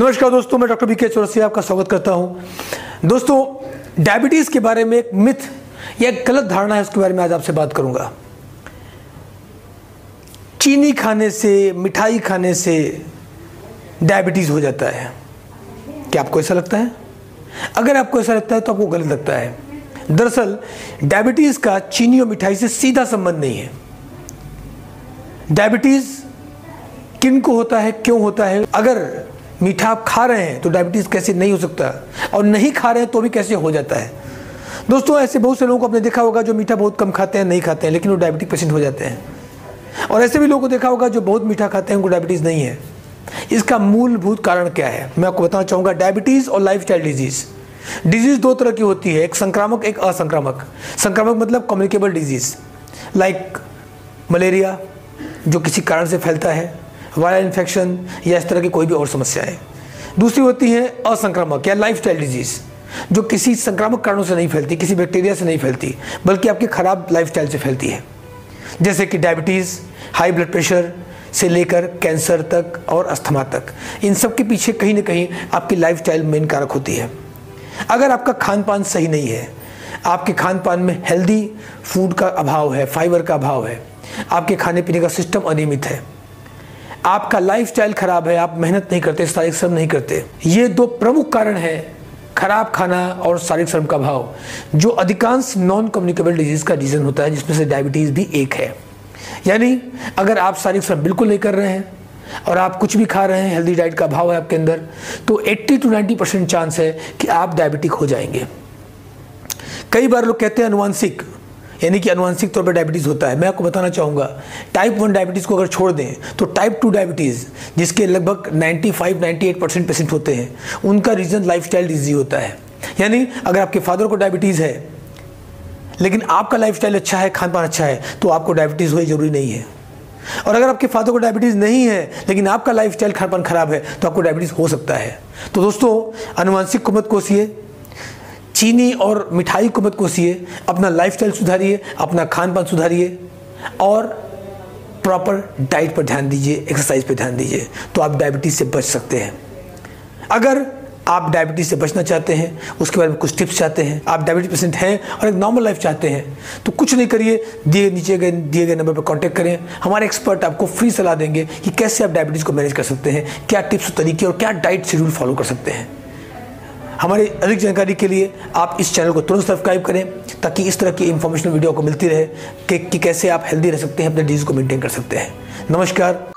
नमस्कार दोस्तों, मैं डॉक्टर बी के चौरसिया आपका स्वागत करता हूँ। दोस्तों, डायबिटीज़ के बारे में एक मिथ या एक गलत धारणा है, उसके बारे में आज आपसे बात करूँगा। चीनी खाने से, मिठाई खाने से डायबिटीज़ हो जाता है। क्या आपको ऐसा लगता है? अगर आपको ऐसा लगता है तो आपको गलत लगता है। दरअसल, डायबिटीज़ का चीनी और मिठाई से सीधा संबंध नहीं है। डायबिटीज़ किन को होता है, क्यों होता है? अगर मीठा आप खा रहे हैं तो डायबिटीज़ कैसे नहीं हो सकता? और नहीं खा रहे हैं तो भी कैसे हो जाता है? दोस्तों, ऐसे बहुत से लोगों को आपने देखा होगा जो मीठा बहुत कम खाते हैं, नहीं खाते हैं, लेकिन वो डायबिटिक पेशेंट हो जाते हैं। और ऐसे भी लोगों को देखा होगा जो बहुत मीठा खाते हैं, उनको डायबिटीज़ नहीं है। इसका मूलभूत कारण क्या है? मैं आपको बताना चाहूँगा डायबिटीज़ और लाइफ डिज़ीज़ डिज़ीज़ दो तरह की होती है, एक संक्रामक, एक असंक्रामक। संक्रामक मतलब कम्युनिकेबल डिज़ीज़ लाइक मलेरिया जो किसी कारण से फैलता है वायरल इन्फेक्शन या इस तरह की कोई भी और समस्याएँ। दूसरी होती है असंक्रामक या लाइफ डिज़ीज़ जो किसी संक्रामक कारणों से नहीं फैलती, किसी बैक्टीरिया से नहीं फैलती, बल्कि आपकी ख़राब लाइफ से फैलती है। जैसे कि डायबिटीज़ हाई ब्लड प्रेशर से लेकर कैंसर तक और अस्थमा तक, इन सब के पीछे कहीं ना कहीं आपकी लाइफ स्टाइल मेन कारक होती है। अगर आपका खान पान सही नहीं है, आपके खान पान में हेल्दी फ़ूड का अभाव है फाइबर का अभाव है, आपके खाने पीने का सिस्टम अनियमित है आपका लाइफ स्टाइल खराब है, आप मेहनत नहीं करते, शारीरिक श्रम नहीं करते। ये दो प्रमुख कारण है, खराब खाना और शारीरिक श्रम का भाव जो अधिकांश नॉन कम्युनिकेबल डिज़ीज़ का रीजन होता है, जिसमें से डायबिटीज़ भी एक है। यानी, अगर आप शारीरिक श्रम बिल्कुल नहीं कर रहे हैं, और आप कुछ भी खा रहे हैं हेल्दी डाइट का भाव है आपके अंदर तो 80 टू 90 परसेंट चांस है कि आप डायबिटिक हो जाएँगे। कई बार लोग कहते हैं, अनुवांशिक यानी कि अनुवांशिक तौर पर डायबिटीज़ होता है। मैं आपको बताना चाहूँगा टाइप वन डायबिटीज़ को अगर छोड़ दें तो टाइप टू डायबिटीज़ जिसके लगभग 95-98 परसेंट पेशेंट होते हैं, उनका रीज़न लाइफ स्टाइल डिज़ीज़ होता है। यानी अगर आपके फादर को डायबिटीज़ है, लेकिन आपका लाइफ स्टाइल अच्छा है खान पान अच्छा है तो आपको डायबिटीज़ हो ज़रूरी नहीं है। और अगर आपके फादर को डायबिटीज़ नहीं है, लेकिन आपका लाइफ स्टाइल खान पान खराब है तो आपको डायबिटीज़ हो सकता है। तो दोस्तों, अनुवांशिक को मत कोसिए। चीनी और मिठाई को मत कोसिए, अपना लाइफस्टाइल सुधारिए, अपना खान पान सुधारिए और प्रॉपर डाइट पर ध्यान दीजिए एक्सरसाइज पर ध्यान दीजिए तो आप डायबिटीज़ से बच सकते हैं। अगर आप डायबिटीज़ से बचना चाहते हैं, उसके बारे में कुछ टिप्स चाहते हैं, आप डायबिटीज़ पेशेंट हैं और एक नॉर्मल लाइफ चाहते हैं तो कुछ नहीं करिए, दिए नीचे गए, दिए गए नंबर पर कांटेक्ट करें। हमारे एक्सपर्ट आपको फ्री सलाह देंगे कि कैसे आप डायबिटीज़ को मैनेज कर सकते हैं, क्या टिप्स तरीके और क्या डाइट शेड्यूल फॉलो कर सकते हैं। हमारी अधिक जानकारी के लिए आप इस चैनल को तुरंत सब्सक्राइब करें ताकि इस तरह की इन्फॉर्मेशन वीडियो को मिलती रहे कि, कैसे आप हेल्दी रह सकते हैं अपने डिज़ीज़ को मेंटेन कर सकते हैं। नमस्कार।